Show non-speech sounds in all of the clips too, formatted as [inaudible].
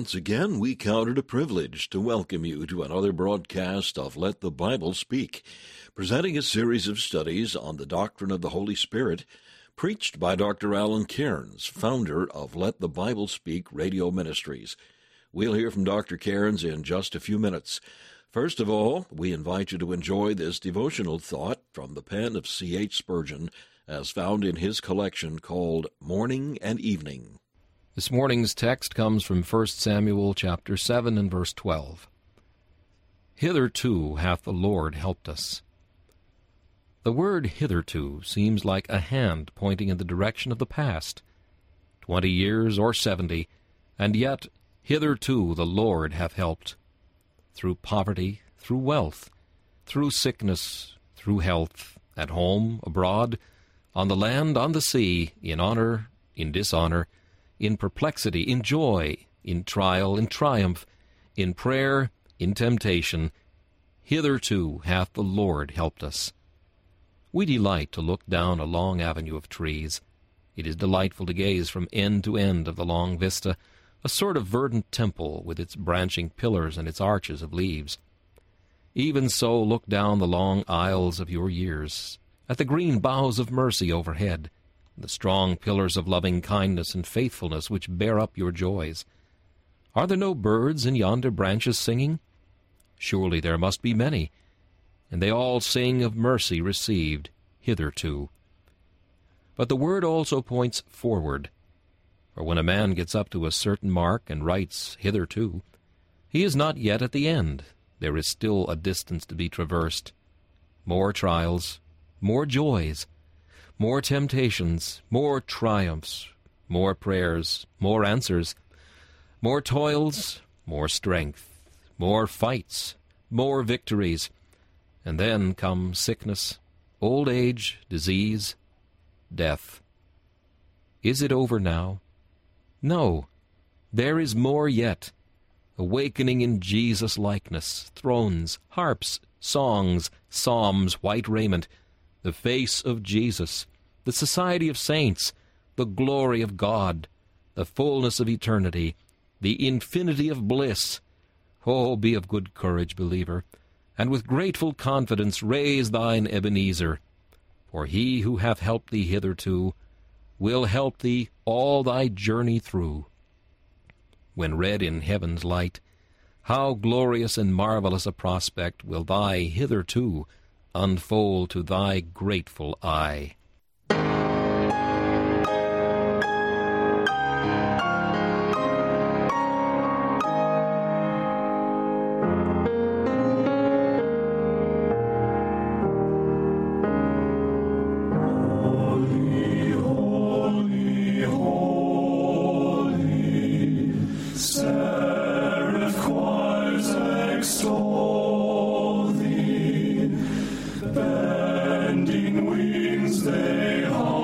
Once again, we count it a privilege to welcome you to another broadcast of Let the Bible Speak, presenting a series of studies on the doctrine of the Holy Spirit, preached by Dr. Alan Cairns, founder of Let the Bible Speak Radio Ministries. We'll hear from Dr. Cairns in just a few minutes. First of all, we invite you to enjoy this devotional thought from the pen of C.H. Spurgeon, as found in his collection called Morning and Evening. This morning's text comes from 1 Samuel chapter 7 and verse 12. Hitherto hath the Lord helped us. The word hitherto seems like a hand pointing in the direction of the past. Twenty years or seventy, and yet hitherto the Lord hath helped. Through poverty, through wealth, through sickness, through health, at home, abroad, on the land, on the sea, in honor, in dishonor, in perplexity, in joy, in trial, in triumph, in prayer, in temptation. Hitherto hath the Lord helped us. We delight to look down a long avenue of trees. It is delightful to gaze from end to end of the long vista, a sort of verdant temple with its branching pillars and its arches of leaves. Even so look down the long aisles of your years, at the green boughs of mercy overhead, the strong pillars of loving kindness and faithfulness which bear up your joys. Are there no birds in yonder branches singing? Surely there must be many, and they all sing of mercy received hitherto. But the word also points forward, for when a man gets up to a certain mark and writes hitherto, he is not yet at the end. There is still a distance to be traversed. More trials, more joys, more temptations, more triumphs, more prayers, more answers, more toils, more strength, more fights, more victories, and then come sickness, old age, disease, death. Is it over now? No, there is more yet. Awakening in Jesus' likeness, thrones, harps, songs, psalms, white raiment, the face of Jesus, the society of saints, the glory of God, the fullness of eternity, the infinity of bliss. Oh, be of good courage, believer, and with grateful confidence raise thine Ebenezer, for he who hath helped thee hitherto will help thee all thy journey through. When read in heaven's light, how glorious and marvelous a prospect will thy hitherto unfold to thy grateful eye. Be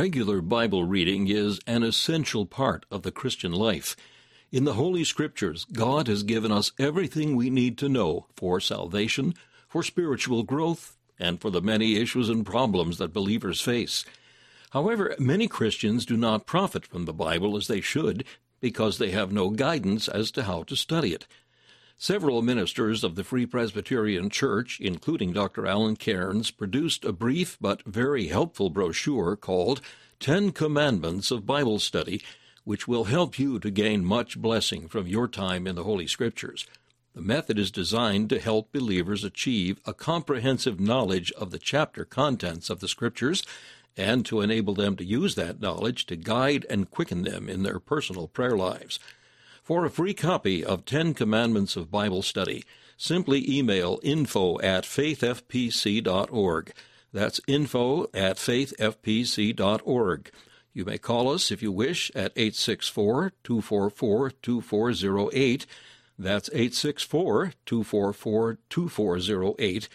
Regular Bible reading is an essential part of the Christian life. In the Holy Scriptures, God has given us everything we need to know for salvation, for spiritual growth, and for the many issues and problems that believers face. However, many Christians do not profit from the Bible as they should because they have no guidance as to how to study it. Several ministers of the Free Presbyterian Church, including Dr. Alan Cairns, produced a brief but very helpful brochure called Ten Commandments of Bible Study, which will help you to gain much blessing from your time in the Holy Scriptures. The method is designed to help believers achieve a comprehensive knowledge of the chapter contents of the Scriptures and to enable them to use that knowledge to guide and quicken them in their personal prayer lives. For a free copy of Ten Commandments of Bible Study, simply email info at faithfpc.org. That's info at faithfpc.org. You may call us if you wish at 864 244 2408. That's 864 244 2408.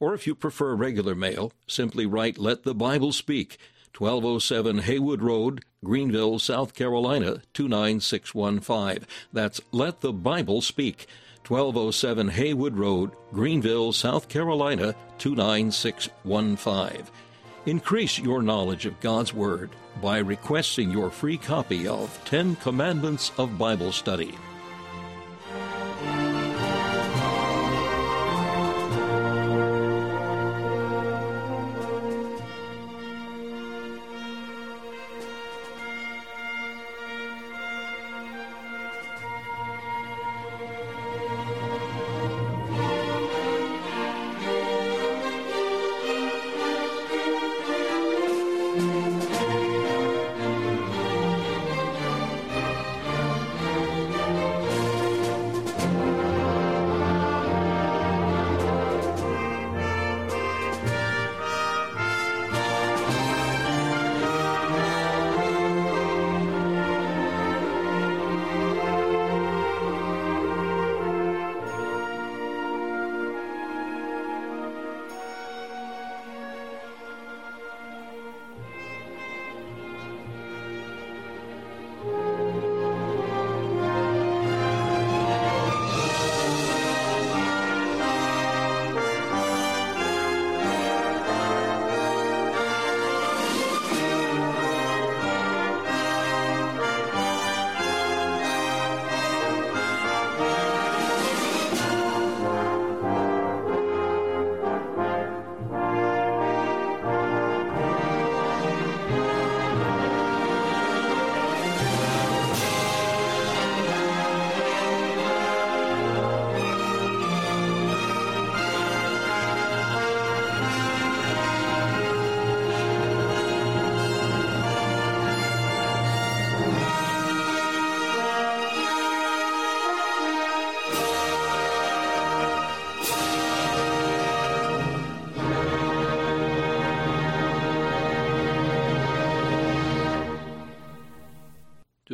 Or if you prefer regular mail, simply write Let the Bible Speak, 1207 Haywood Road, Greenville, South Carolina 29615. That's Let the Bible Speak, 1207 Haywood Road, Greenville, South Carolina 29615. Increase your knowledge of God's Word by requesting your free copy of Ten Commandments of Bible Study.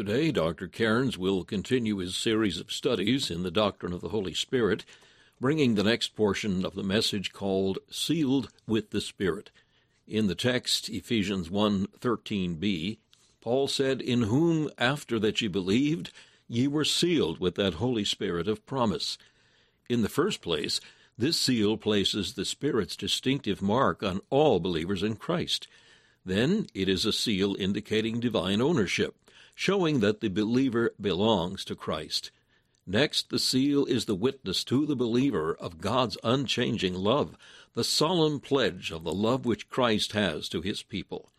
Today, Dr. Cairns will continue his series of studies in the doctrine of the Holy Spirit, bringing the next portion of the message called Sealed with the Spirit. In the text, Ephesians 1:13b, Paul said, "In whom after that ye believed, ye were sealed with that Holy Spirit of promise." In the first place, this seal places the Spirit's distinctive mark on all believers in Christ. Then it is a seal indicating divine ownership showing that the believer belongs to Christ. Next, the seal is the witness to the believer of God's unchanging love, the solemn pledge of the love which Christ has to his people.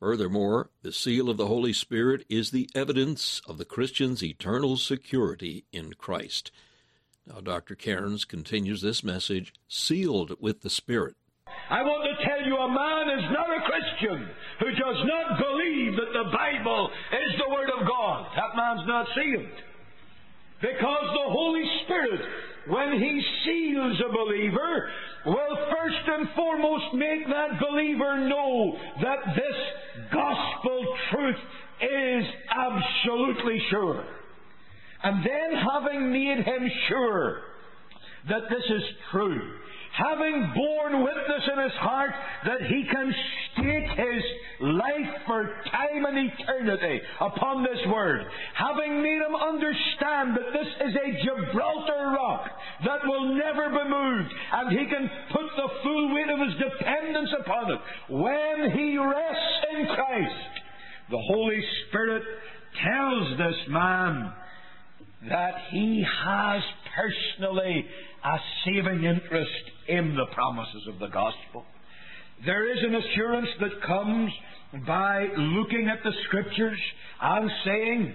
Furthermore, the seal of the Holy Spirit is the evidence of the Christian's eternal security in Christ. Now, Dr. Cairns continues this message, sealed with the Spirit. I want to tell you a man is not a Christian who does not not sealed. Because the Holy Spirit, when He seals a believer, will first and foremost make that believer know that this gospel truth is absolutely sure. And then having made him sure that this is true, having borne witness in his heart that he can stake his life for time and eternity upon this word, having made him understand that this is a Gibraltar rock that will never be moved, and he can put the full weight of his dependence upon it. When he rests in Christ, the Holy Spirit tells this man that he has personally a saving interest in the promises of the gospel. There is an assurance that comes by looking at the Scriptures and saying,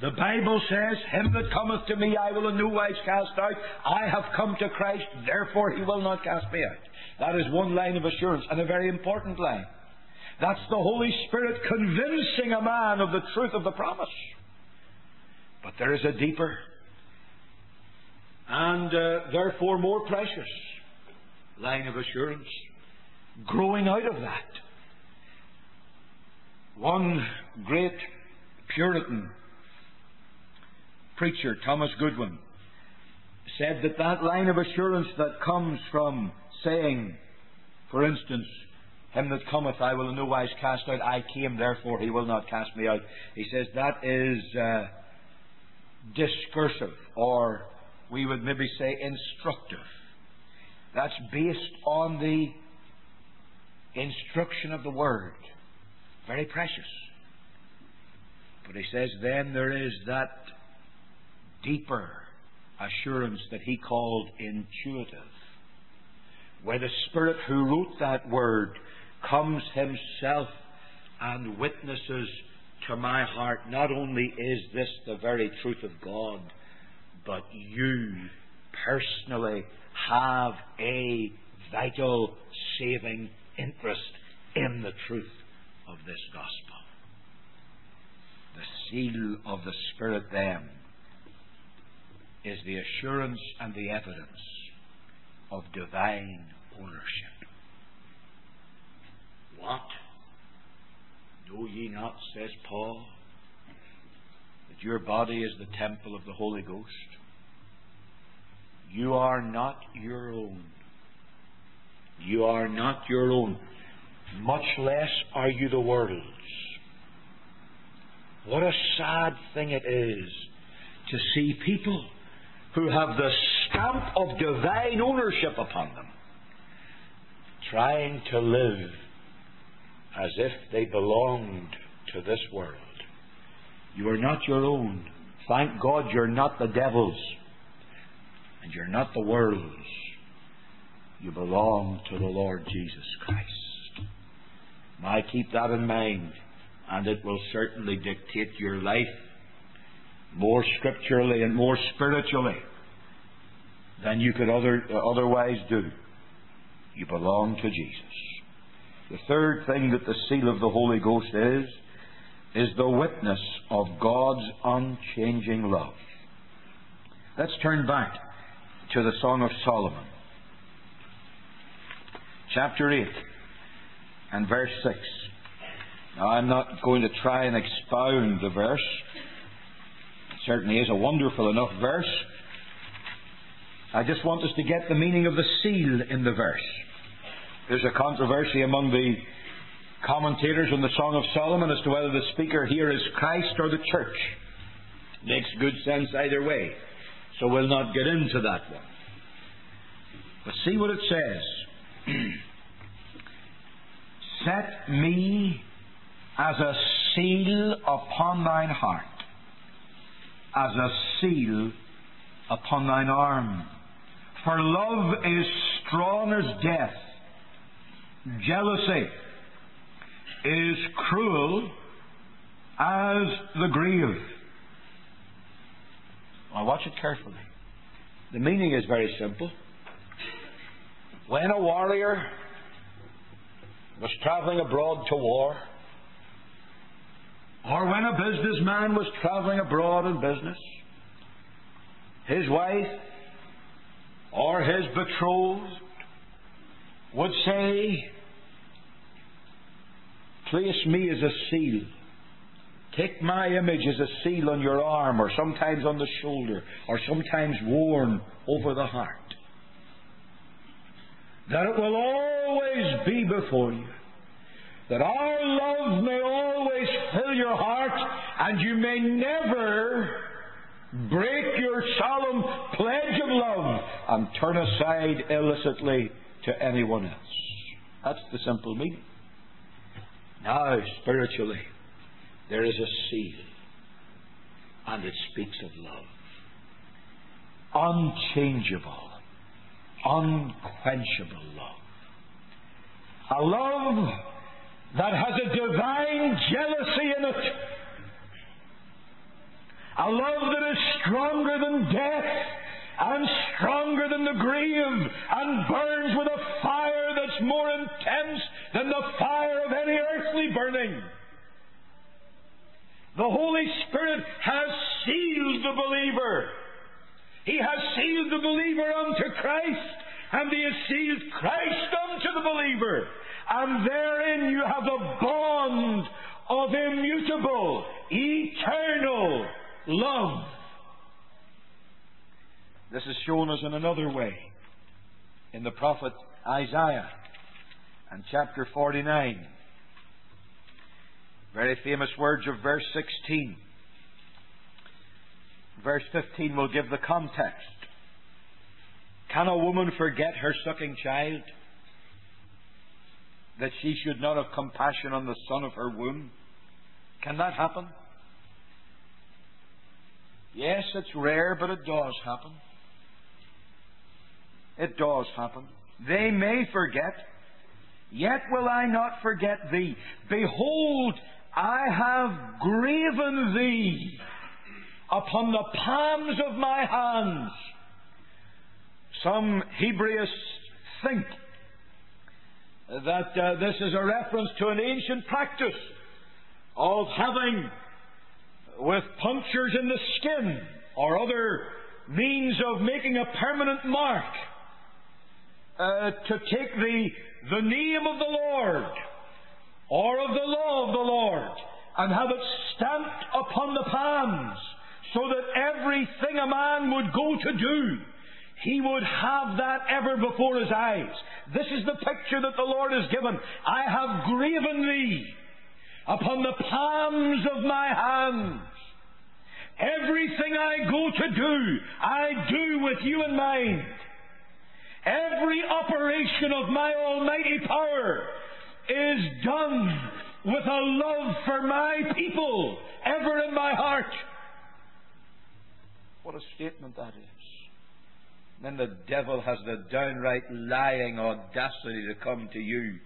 the Bible says, Him that cometh to me I will in no wise cast out. I have come to Christ, therefore He will not cast me out. That is one line of assurance, and a very important line. That's the Holy Spirit convincing a man of the truth of the promise. But there is a deeper and uh, therefore more precious line of assurance growing out of that. One great Puritan preacher, Thomas Goodwin, said that that line of assurance that comes from saying, for instance, him that cometh I will in no wise cast out. I came, therefore he will not cast me out. He says that is uh, discursive, or we would maybe say instructive. That's based on the instruction of the Word. Very precious. But he says then there is that deeper assurance that he called intuitive, where the Spirit who wrote that Word comes himself and witnesses to my heart, not only is this the very truth of God, but you personally have a vital saving interest in the truth of this gospel. The seal of the Spirit then is the assurance and the evidence of divine ownership. What? Know ye not, says Paul, your body is the temple of the Holy Ghost? You are not your own. You are not your own. Much less are you the world's. What a sad thing it is to see people who have the stamp of divine ownership upon them trying to live as if they belonged to this world. You are not your own. Thank God you're not the devil's. And you're not the world's. You belong to the Lord Jesus Christ. I keep that in mind, and it will certainly dictate your life more scripturally and more spiritually than you could other, uh, otherwise do. You belong to Jesus. The third thing that the seal of the Holy Ghost is, is the witness of God's unchanging love. Let's turn back to the Song of Solomon, chapter 8 and verse 6. Now, I'm not going to try and expound the verse. It certainly is a wonderful enough verse. I just want us to get the meaning of the seal in the verse. There's a controversy among the commentators on the Song of Solomon as to whether the speaker here is Christ or the church. Makes good sense either way. So we'll not get into that one. But see what it says. [clears throat] Set me as a seal upon thine heart, as a seal upon thine arm. For love is strong as death Jealousy is cruel as the grave. Now, watch it carefully. The meaning is very simple. When a warrior was traveling abroad to war, or when a businessman was traveling abroad in business, his wife or his betrothed would say, Place me as a seal. Take my image as a seal on your arm, or sometimes on the shoulder, or sometimes worn over the heart. That it will always be before you. that our love may always fill your heart and you may never break your solemn pledge of love and turn aside illicitly to anyone else. That's the simple meaning. Now, spiritually, there is a seal, and it speaks of love. Unchangeable, unquenchable love. A love that has a divine jealousy in it. A love that is stronger than death and stronger than the grave and burns with a fire that's more intense than the fire of any earthly burning. The Holy Spirit has sealed the believer. He has sealed the believer unto Christ, and He has sealed Christ unto the believer. And therein you have the bond of immutable, eternal love. This is shown us in another way in the prophet Isaiah and chapter 49. Very famous words of verse 16. Verse 15 will give the context. Can a woman forget her sucking child? That she should not have compassion on the son of her womb? Can that happen? Yes, it's rare, but it does happen. It does happen. They may forget, yet will I not forget thee. Behold, I have graven thee upon the palms of my hands. Some Hebraists think that uh, this is a reference to an ancient practice of having, with punctures in the skin or other means of making a permanent mark, uh, to take the, the name of the Lord or of the law of the Lord and have it stamped upon the palms so that everything a man would go to do, he would have that ever before his eyes. This is the picture that the Lord has given. I have graven thee upon the palms of my hands. Everything I go to do, I do with you in mind. Every operation of my almighty power is done with a love for my people ever in my heart. What a statement that is. then the devil has the downright lying audacity to come to you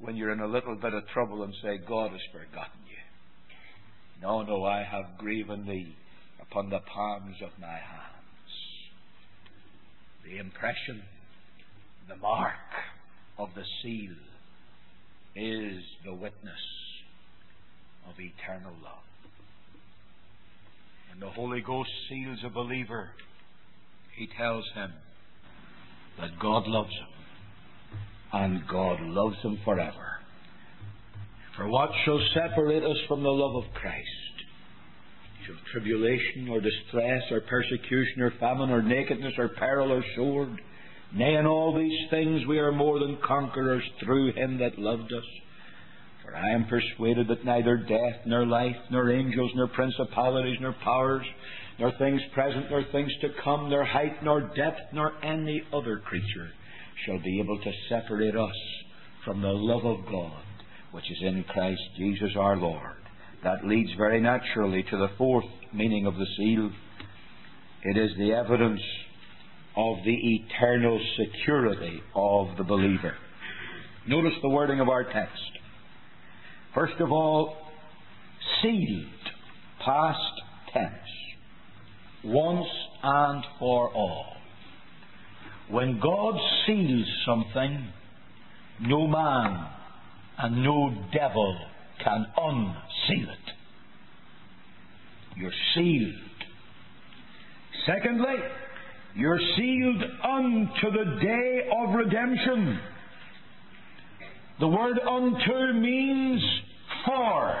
when you're in a little bit of trouble and say, God has forgotten you. No, no, I have graven thee upon the palms of my hands. The impression the mark of the seal is the witness of eternal love. When the Holy Ghost seals a believer, he tells him that God loves him and God loves him forever. For what shall separate us from the love of Christ? Shall tribulation or distress or persecution or famine or nakedness or peril or sword? Nay, in all these things we are more than conquerors through him that loved us. For I am persuaded that neither death, nor life, nor angels, nor principalities, nor powers, nor things present, nor things to come, nor height, nor depth, nor any other creature shall be able to separate us from the love of God which is in Christ Jesus our Lord. That leads very naturally to the fourth meaning of the seal. It is the evidence of the eternal security of the believer. Notice the wording of our text. First of all, sealed, past tense, once and for all. When God seals something, no man and no devil can unseal it. You're sealed. Secondly, you're sealed unto the day of redemption. The word unto means for.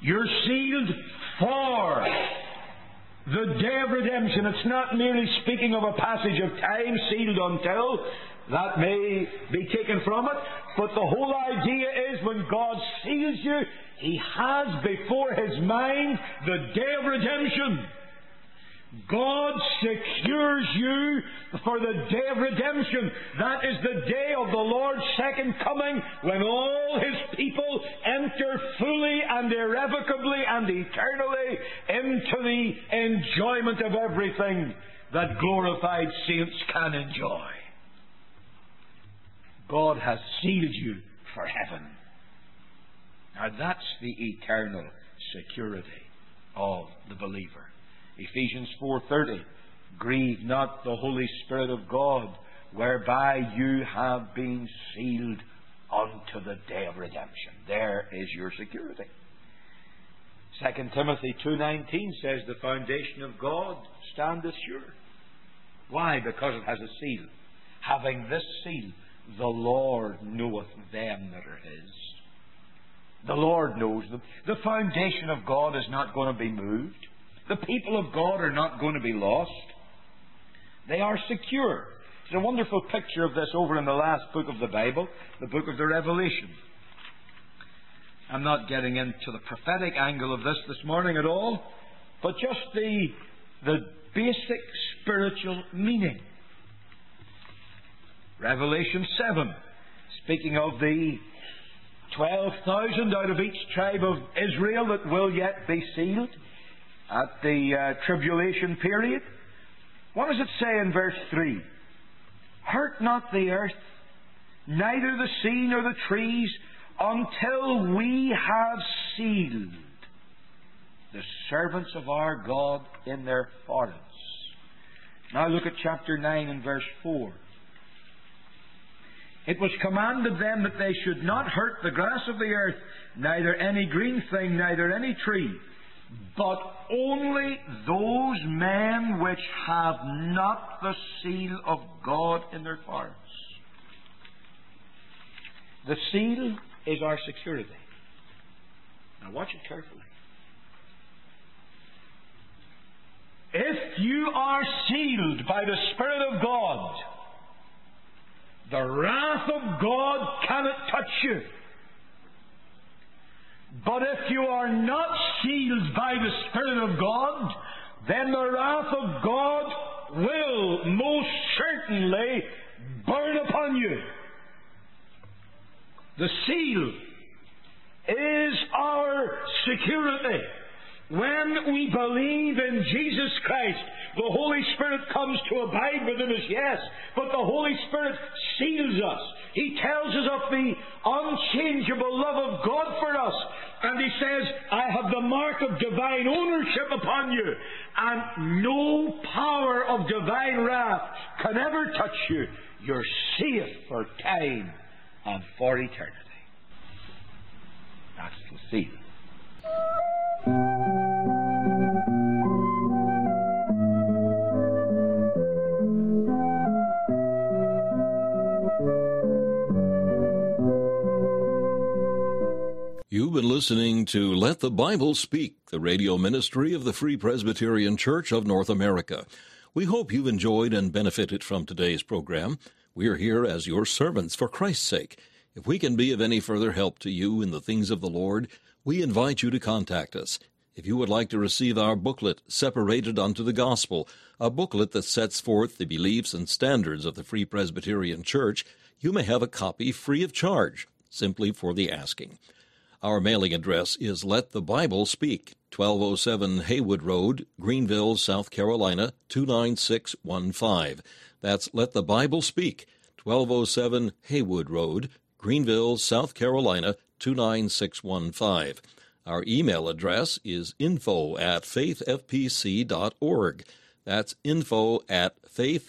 You're sealed for the day of redemption. It's not merely speaking of a passage of time sealed until. That may be taken from it. But the whole idea is when God seals you, He has before His mind the day of redemption. God secures you for the day of redemption. That is the day of the Lord's second coming when all His people enter fully and irrevocably and eternally into the enjoyment of everything that glorified saints can enjoy. God has sealed you for heaven. Now that's the eternal security of the believer. Ephesians 4:30 Grieve not the Holy Spirit of God whereby you have been sealed unto the day of redemption. There is your security. 2 Timothy 2:19 says the foundation of God standeth sure. Why? Because it has a seal. Having this seal, the Lord knoweth them that are his. The Lord knows them. The foundation of God is not going to be moved. The people of God are not going to be lost. They are secure. There's a wonderful picture of this over in the last book of the Bible, the book of the Revelation. I'm not getting into the prophetic angle of this this morning at all, but just the, the basic spiritual meaning. Revelation 7, speaking of the 12,000 out of each tribe of Israel that will yet be sealed at the uh, tribulation period. What does it say in verse 3? Hurt not the earth, neither the sea nor the trees, until we have sealed the servants of our God in their foreheads. Now look at chapter 9 and verse 4. It was commanded them that they should not hurt the grass of the earth, neither any green thing, neither any tree but only those men which have not the seal of God in their hearts. The seal is our security. Now watch it carefully. If you are sealed by the Spirit of God, the wrath of God cannot touch you. But if you are not sealed by the Spirit of God, then the wrath of God will most certainly burn upon you. The seal is our security. When we believe in Jesus Christ, the Holy Spirit comes to abide within us, yes, but the Holy Spirit seals us. He tells us of the unchangeable love of God for us. And He says, I have the mark of divine ownership upon you. And no power of divine wrath can ever touch you. You're safe for time and for eternity. That's the seal. You've been listening to Let the Bible Speak, the radio ministry of the Free Presbyterian Church of North America. We hope you've enjoyed and benefited from today's program. We are here as your servants for Christ's sake. If we can be of any further help to you in the things of the Lord, we invite you to contact us. If you would like to receive our booklet, Separated unto the Gospel, a booklet that sets forth the beliefs and standards of the Free Presbyterian Church, you may have a copy free of charge, simply for the asking. Our mailing address is Let the Bible Speak, 1207 Haywood Road, Greenville, South Carolina, 29615. That's Let the Bible Speak, 1207 Haywood Road, Greenville, South Carolina, 29615. Our email address is info at faithfpc.org. That's info at faithfpc.org.